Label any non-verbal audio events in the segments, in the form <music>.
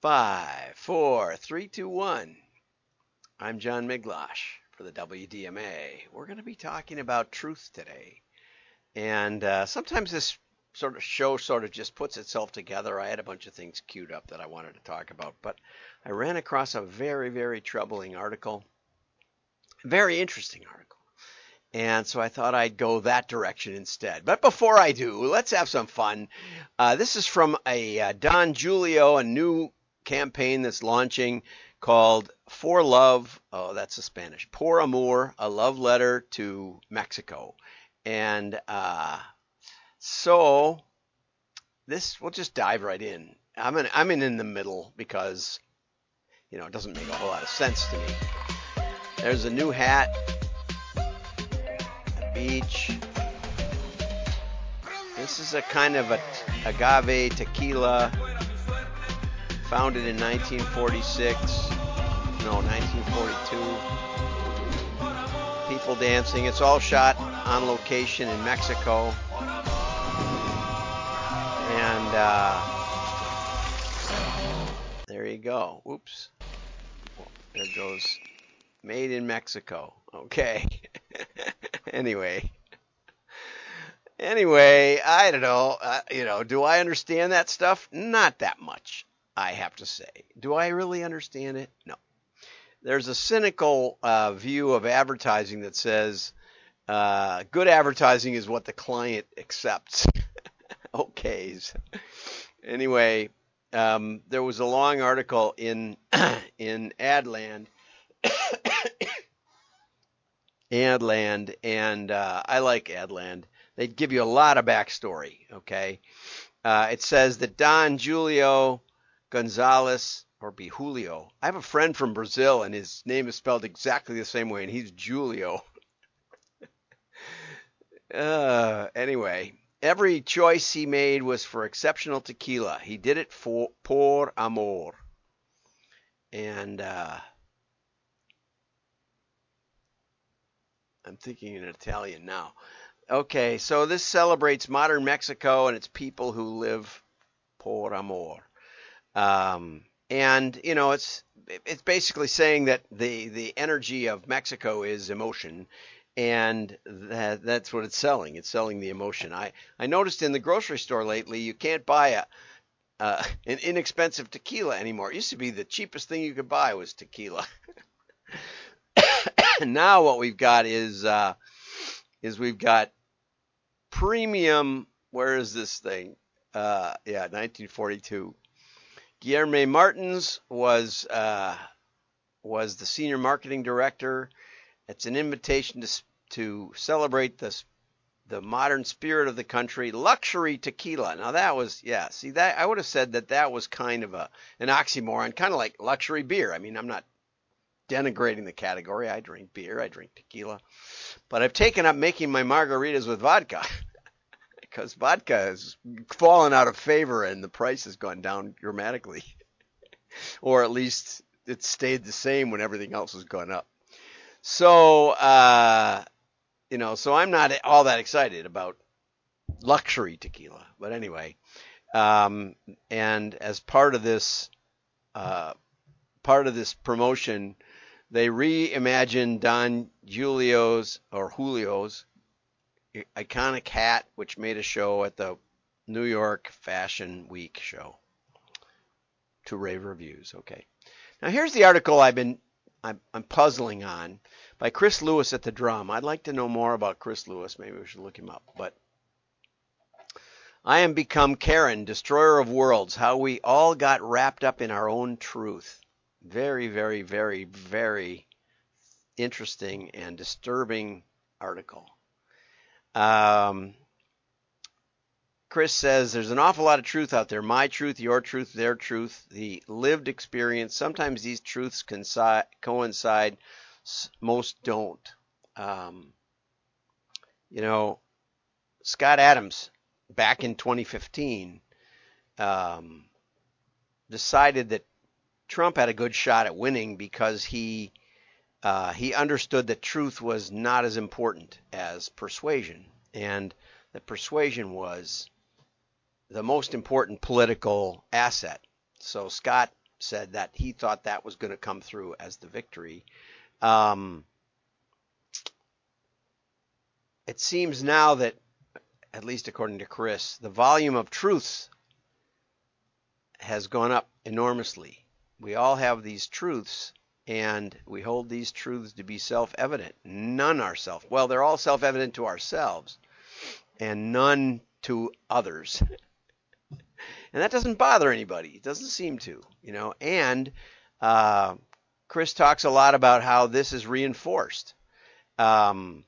Five, four, three, two, one. I'm John Miglautsch for the WDMA. We're going to be talking about truth today. And uh, sometimes this sort of show sort of just puts itself together. I had a bunch of things queued up that I wanted to talk about, but I ran across a very, very troubling article, very interesting article. And so I thought I'd go that direction instead. But before I do, let's have some fun. Uh, this is from a uh, Don Julio, a new campaign that's launching called For Love. Oh, that's the Spanish. Por Amor, a love letter to Mexico. And uh, so this, we'll just dive right in. I'm in, I'm in, in the middle because, you know, it doesn't make a whole lot of sense to me. There's a new hat, a beach. This is a kind of a agave tequila founded in 1946. No, 1942. People dancing. It's all shot on location in Mexico. And uh, there you go. Oops. There goes made in Mexico. Okay. <laughs> anyway. Anyway, I don't know. Uh, you know, do I understand that stuff? Not that much. I have to say. Do I really understand it? No. There's a cynical uh, view of advertising that says uh, good advertising is what the client accepts. <laughs> okay. Anyway, um, there was a long article in <coughs> in Adland. <coughs> Adland, and uh, I like Adland. They give you a lot of backstory. Okay, uh, it says that Don Julio Gonzalez or be Julio. I have a friend from Brazil, and his name is spelled exactly the same way, and he's Julio. <laughs> uh, anyway, every choice he made was for exceptional tequila. He did it for por amor. And uh, I'm thinking in Italian now. Okay, so this celebrates modern Mexico and its people who live por amor. Um, and you know, it's it's basically saying that the the energy of Mexico is emotion, and that that's what it's selling. It's selling the emotion. I I noticed in the grocery store lately, you can't buy a uh, an inexpensive tequila anymore. It used to be the cheapest thing you could buy was tequila. <coughs> now what we've got is uh, is we've got premium. Where is this thing? Uh, yeah, 1942 Guillermo Martins was uh, was the senior marketing director. It's an invitation to to celebrate the the modern spirit of the country, luxury tequila. Now that was yeah. See that I would have said that that was kind of a an oxymoron, kind of like luxury beer. I mean, I'm not denigrating the category. I drink beer, I drink tequila, but I've taken up making my margaritas with vodka. <laughs> because vodka has fallen out of favor and the price has gone down dramatically, <laughs> or at least it stayed the same when everything else has gone up. So, uh, you know, so I'm not all that excited about luxury tequila, but anyway, um, and as part of this, uh, part of this promotion, they reimagined Don Julio's or Julio's iconic hat, which made a show at the New York Fashion Week show to rave reviews. Okay. Now here's the article I've been I'm, I'm, puzzling on by Chris Lewis at the Drum. I'd like to know more about Chris Lewis. Maybe we should look him up. But I am become Karen, destroyer of worlds. How we all got wrapped up in our own truth. Very, very, very, very interesting and disturbing article. Um, Chris says there's an awful lot of truth out there. My truth, your truth, their truth, the lived experience. Sometimes these truths coincide, most don't. Um, you know, Scott Adams, back in 2015, um, decided that Trump had a good shot at winning because he uh, he understood that truth was not as important as persuasion, and that persuasion was the most important political asset. So Scott said that he thought that was going to come through as the victory. Um, it seems now that, at least according to Chris, the volume of truths has gone up enormously. We all have these truths, and we hold these truths to be self evident. None are self, well, they're all self evident to ourselves, and none to others. <laughs> and that doesn't bother anybody. It doesn't seem to, you know. And uh, Chris talks a lot about how this is reinforced. Um,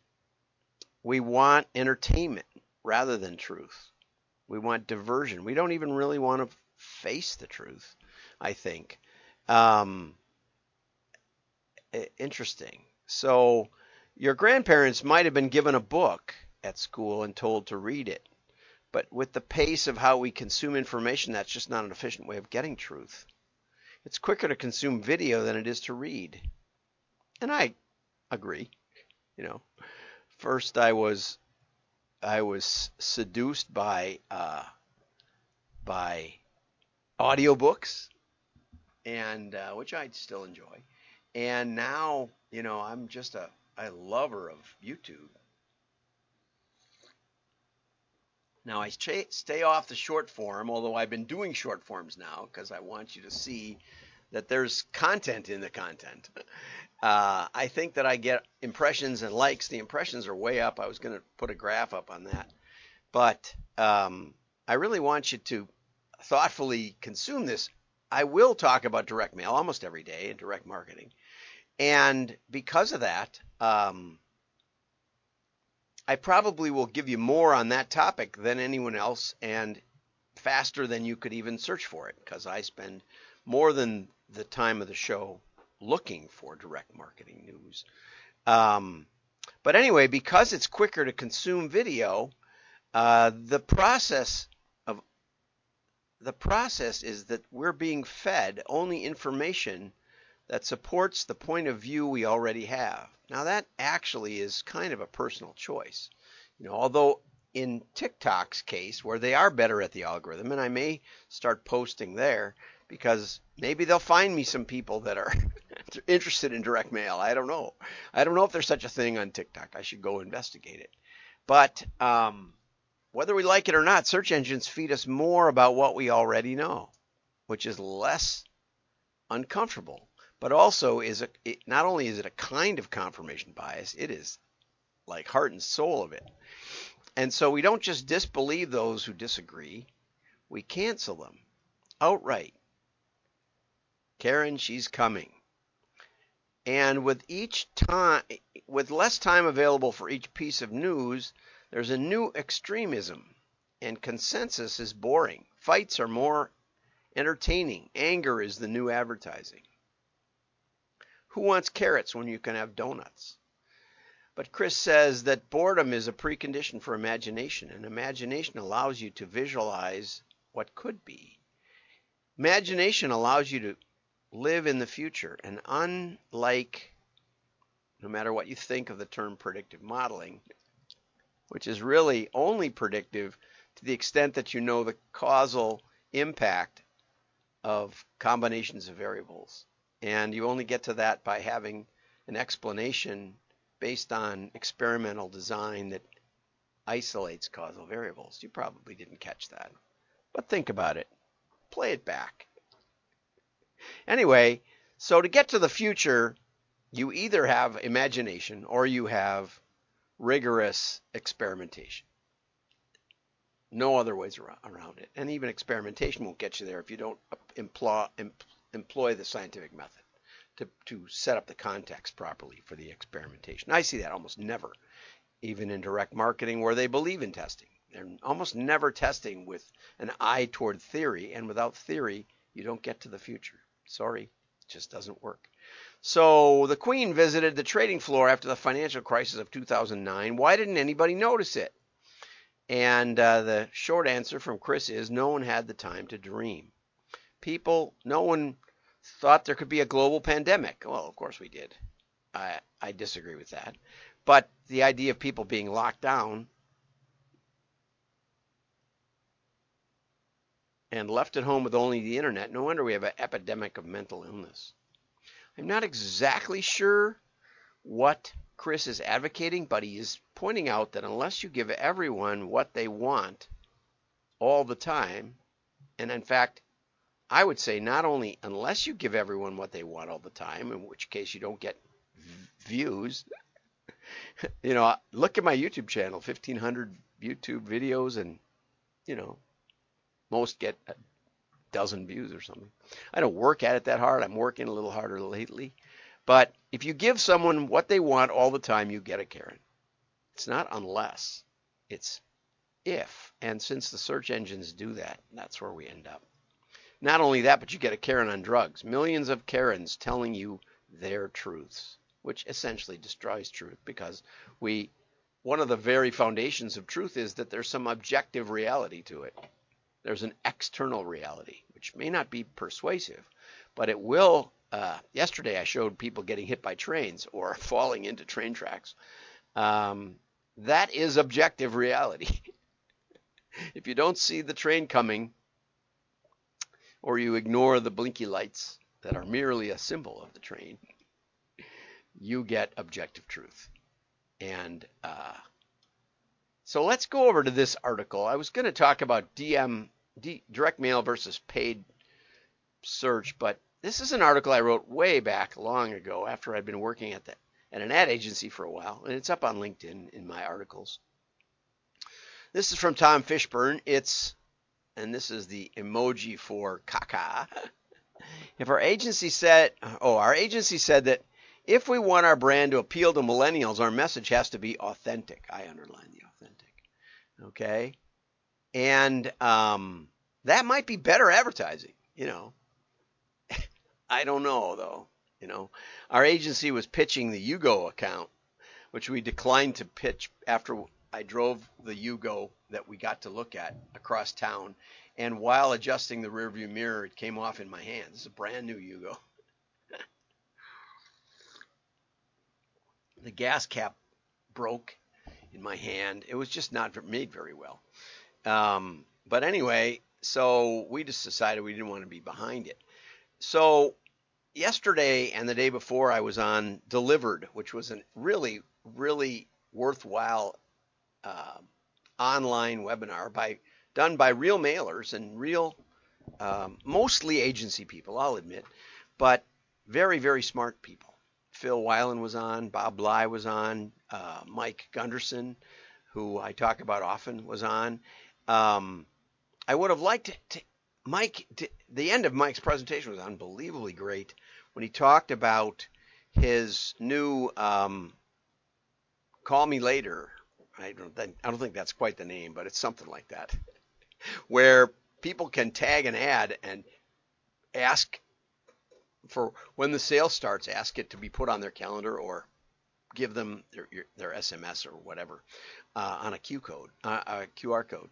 we want entertainment rather than truth. We want diversion. We don't even really want to face the truth, I think. Um, interesting. So, your grandparents might have been given a book at school and told to read it. But with the pace of how we consume information, that's just not an efficient way of getting truth. It's quicker to consume video than it is to read. And I agree. You know, first I was I was seduced by uh, by audiobooks, and uh, which I still enjoy. And now, you know, I'm just a, a lover of YouTube. Now I stay off the short form, although I've been doing short forms now because I want you to see that there's content in the content. <laughs> Uh, I think that I get impressions and likes. The impressions are way up. I was going to put a graph up on that, but um, I really want you to thoughtfully consume this. I will talk about direct mail almost every day and direct marketing, and because of that, um, I probably will give you more on that topic than anyone else and faster than you could even search for it because I spend more than the time of the show looking for direct marketing news. Um, but anyway, because it's quicker to consume video, uh, the process of the process is that we're being fed only information that supports the point of view we already have. Now that actually is kind of a personal choice. You know, although in TikTok's case, where they are better at the algorithm, and I may start posting there because maybe they'll find me some people that are <laughs> interested in direct mail. I don't know. I don't know if there's such a thing on TikTok. I should go investigate it. But um, whether we like it or not, search engines feed us more about what we already know, which is less uncomfortable but also is a, it, not only is it a kind of confirmation bias, it is like heart and soul of it. And so we don't just disbelieve those who disagree, we cancel them outright. Karen, she's coming. And with each time, with less time available for each piece of news, there's a new extremism, and consensus is boring. Fights are more entertaining. Anger is the new advertising. Who wants carrots when you can have donuts? But Chris says that boredom is a precondition for imagination, and imagination allows you to visualize what could be. Imagination allows you to live in the future, and unlike, no matter what you think of the term predictive modeling, which is really only predictive to the extent that you know the causal impact of combinations of variables. And you only get to that by having an explanation based on experimental design that isolates causal variables. You probably didn't catch that. But think about it. Play it back. Anyway, so to get to the future, you either have imagination or you have rigorous experimentation. No other ways around it. And even experimentation won't get you there if you don't employ, employ the scientific method to, to set up the context properly for the experimentation. I see that almost never, even in direct marketing where they believe in testing. They're almost never testing with an eye toward theory, and without theory, you don't get to the future. Sorry, it just doesn't work. So the Queen visited the trading floor after the financial crisis of 2009. Why didn't anybody notice it? And uh, the short answer from Chris is no one had the time to dream people, no one thought there could be a global pandemic. Well, of course we did. I, I disagree with that. But the idea of people being locked down and left at home with only the internet, no wonder we have an epidemic of mental illness. I'm not exactly sure what Chris is advocating, but he is pointing out that unless you give everyone what they want all the time, and in fact, I would say not only unless you give everyone what they want all the time, in which case you don't get views. <laughs> you know, look at my YouTube channel, 1500 YouTube videos, and you know, most get a dozen views or something. I don't work at it that hard. I'm working a little harder lately. But if you give someone what they want all the time, you get a Karen. It's not unless, it's if. And since the search engines do that, that's where we end up. Not only that, but you get a Karen on drugs. Millions of Karens telling you their truths, which essentially destroys truth because we one of the very foundations of truth is that there's some objective reality to it. There's an external reality, which may not be persuasive, but it will. Uh, yesterday, I showed people getting hit by trains or <laughs> falling into train tracks. Um, that is objective reality. <laughs> if you don't see the train coming, or you ignore the blinky lights that are merely a symbol of the train, you get objective truth. And uh, so let's go over to this article. I was going to talk about DM D, direct mail versus paid search, but this is an article I wrote way back long ago after I'd been working at the at an ad agency for a while, and it's up on LinkedIn in my articles. This is from Tom Fishburne. It's and this is the emoji for caca. <laughs> if our agency said, oh, our agency said that if we want our brand to appeal to millennials, our message has to be authentic. I underline the authentic. Okay. And um, that might be better advertising, you know. <laughs> I don't know, though. You know, our agency was pitching the Yugo account, which we declined to pitch after I drove the Yugo that we got to look at across town. And while adjusting the rearview mirror, it came off in my hand. This is a brand new Yugo. <laughs> the gas cap broke in my hand. It was just not made very well. Um, but anyway, so we just decided we didn't want to be behind it. So yesterday and the day before, I was on Delivered, which was a really, really worthwhile uh, online webinar by done by real mailers and real, um, mostly agency people, I'll admit, but very, very smart people. Phil Weiland was on, Bob Bly was on, uh, Mike Gunderson, who I talk about often, was on. Um, I would have liked to, Mike. To, the end of Mike's presentation was unbelievably great when he talked about his new um, "Call Me Later." I don't, think, I don't think that's quite the name, but it's something like that, <laughs> where people can tag an ad and ask for when the sale starts, ask it to be put on their calendar or give them their, their SMS or whatever uh, on a Q code, uh, a QR code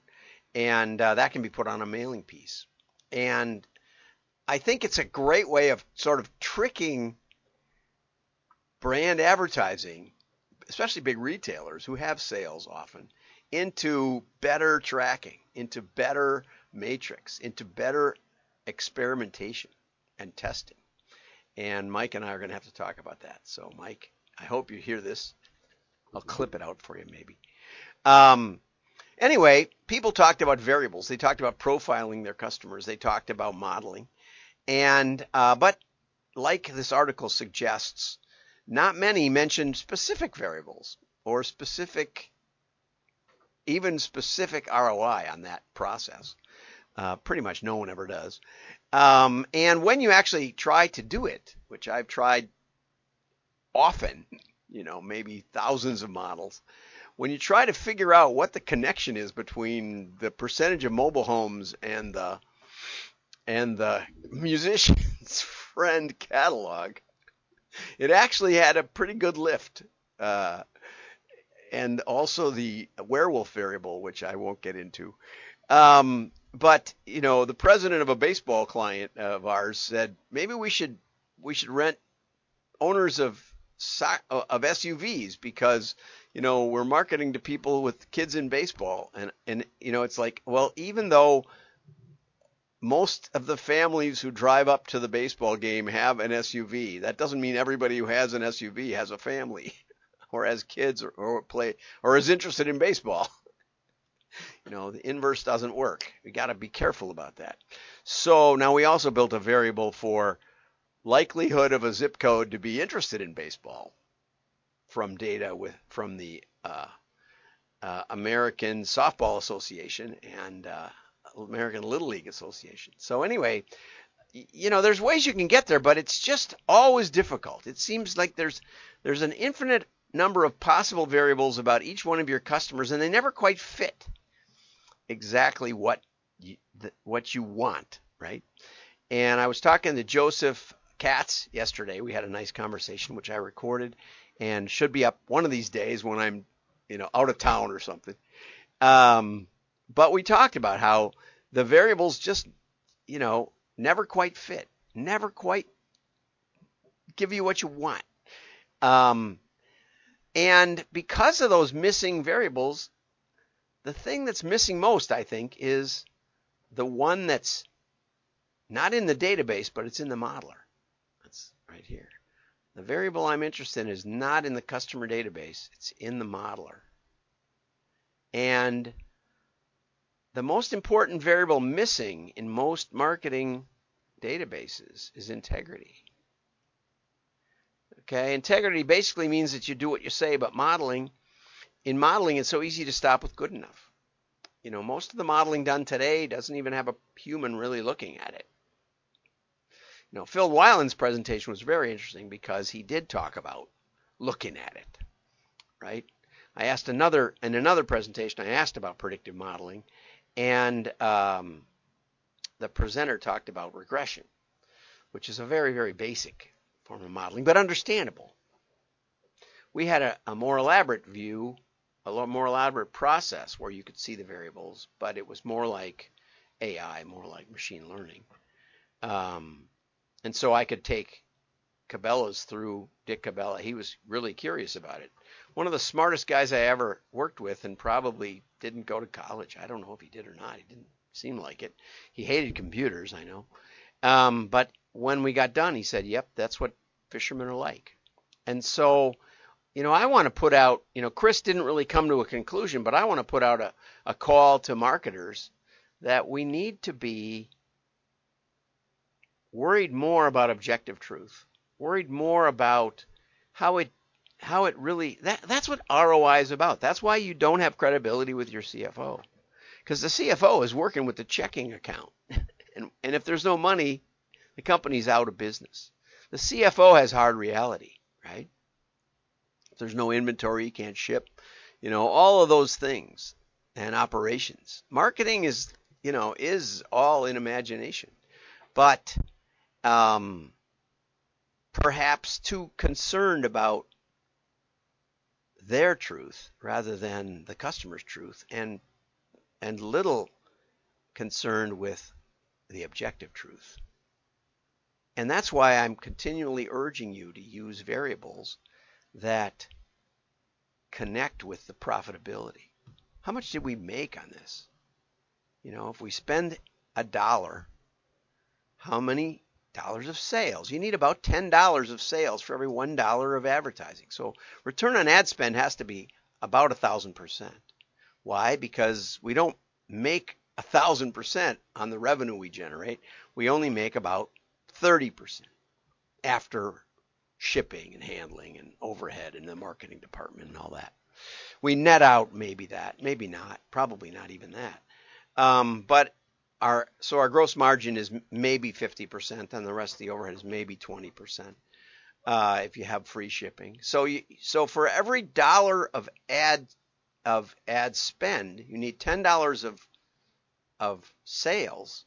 and uh, that can be put on a mailing piece. And I think it's a great way of sort of tricking brand advertising, especially big retailers who have sales often, into better tracking, into better matrix, into better experimentation and testing. And Mike and I are going to have to talk about that. So, Mike, I hope you hear this. I'll clip it out for you, maybe. Um, Anyway, people talked about variables. They talked about profiling their customers. They talked about modeling. And, uh, but like this article suggests, not many mentioned specific variables or specific, even specific ROI on that process. Uh, pretty much no one ever does. Um, and when you actually try to do it, which I've tried often, you know, maybe thousands of models, when you try to figure out what the connection is between the percentage of mobile homes and the and the <laughs> musician's <laughs> friend catalog, <laughs> it actually had a pretty good lift. Uh, and also the werewolf variable, which I won't get into. Um, but you know, the president of a baseball client of ours said maybe we should we should rent owners of of SUVs because you know, we're marketing to people with kids in baseball, and and you know, it's like, well, even though most of the families who drive up to the baseball game have an SUV. That doesn't mean everybody who has an SUV has a family <laughs> or has kids or, or play or is interested in baseball. <laughs> You know, the inverse doesn't work. We got to be careful about that. So now we also built a variable for likelihood of a zip code to be interested in baseball from data with from the uh, uh, American Softball Association and uh, American Little League Association. So anyway, you know, there's ways you can get there, but it's just always difficult. It seems like there's there's an infinite number of possible variables about each one of your customers, and they never quite fit exactly what you, what you want, right? And I was talking to Joseph Katz yesterday. We had a nice conversation, which I recorded, and should be up one of these days when I'm, you know, out of town or something. Um, but we talked about how the variables just, you know, never quite fit, never quite give you what you want. Um, and because of those missing variables, the thing that's missing most, I think, is the one that's not in the database, but it's in the modeler. That's right here. The variable I'm interested in is not in the customer database, it's in the modeler. And the most important variable missing in most marketing databases is integrity. Okay, integrity basically means that you do what you say, but modeling in modeling, it's so easy to stop with good enough. You know, most of the modeling done today doesn't even have a human really looking at it. You know, Phil Weiland's presentation was very interesting because he did talk about looking at it, right? I asked another in another presentation. I asked about predictive modeling, and um, the presenter talked about regression, which is a very very basic form of modeling, but understandable. We had a, a more elaborate view a more elaborate process where you could see the variables, but it was more like AI, more like machine learning. Um, and so I could take Cabela's through Dick Cabela. He was really curious about it. One of the smartest guys I ever worked with, and probably didn't go to college. I don't know if he did or not. He didn't seem like it. He hated computers, I know. Um, but when we got done, he said, "Yep, that's what fishermen are like." And so you know, I want to put out, you know, Chris didn't really come to a conclusion, but I want to put out a, a call to marketers that we need to be worried more about objective truth, worried more about how it how it really that that's what ROI is about. That's why you don't have credibility with your CFO. Because the CFO is working with the checking account. <laughs> and and if there's no money, the company's out of business. The CFO has hard reality, right? If there's no inventory, you can't ship, you know, all of those things and operations. Marketing is, you know, is all in imagination, but um, perhaps too concerned about their truth rather than the customer's truth, and and little concerned with the objective truth. And that's why I'm continually urging you to use variables that connect with the profitability. How much did we make on this? You know, if we spend a dollar, how many dollars of sales? You need about $10 of sales for every $1 of advertising. So return on ad spend has to be about a thousand percent. Why? Because we don't make a thousand percent on the revenue we generate. We only make about 30% after shipping and handling and overhead in the marketing department and all that. We net out maybe that, maybe not, probably not even that. Um, but our so our gross margin is maybe 50%, and the rest of the overhead is maybe 20%. Uh, if you have free shipping. So you, so for every dollar of ad of ad spend, you need ten dollars of of sales,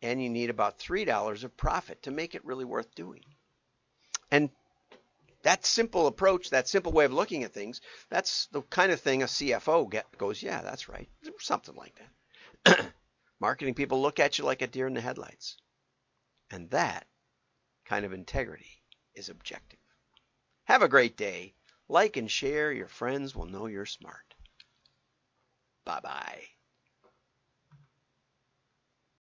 and you need about three dollars of profit to make it really worth doing. And that simple approach, that simple way of looking at things, that's the kind of thing a CFO get, goes, yeah, that's right. Something like that. <clears throat> Marketing people look at you like a deer in the headlights. And that kind of integrity is objective. Have a great day. Like and share. Your friends will know you're smart. Bye bye.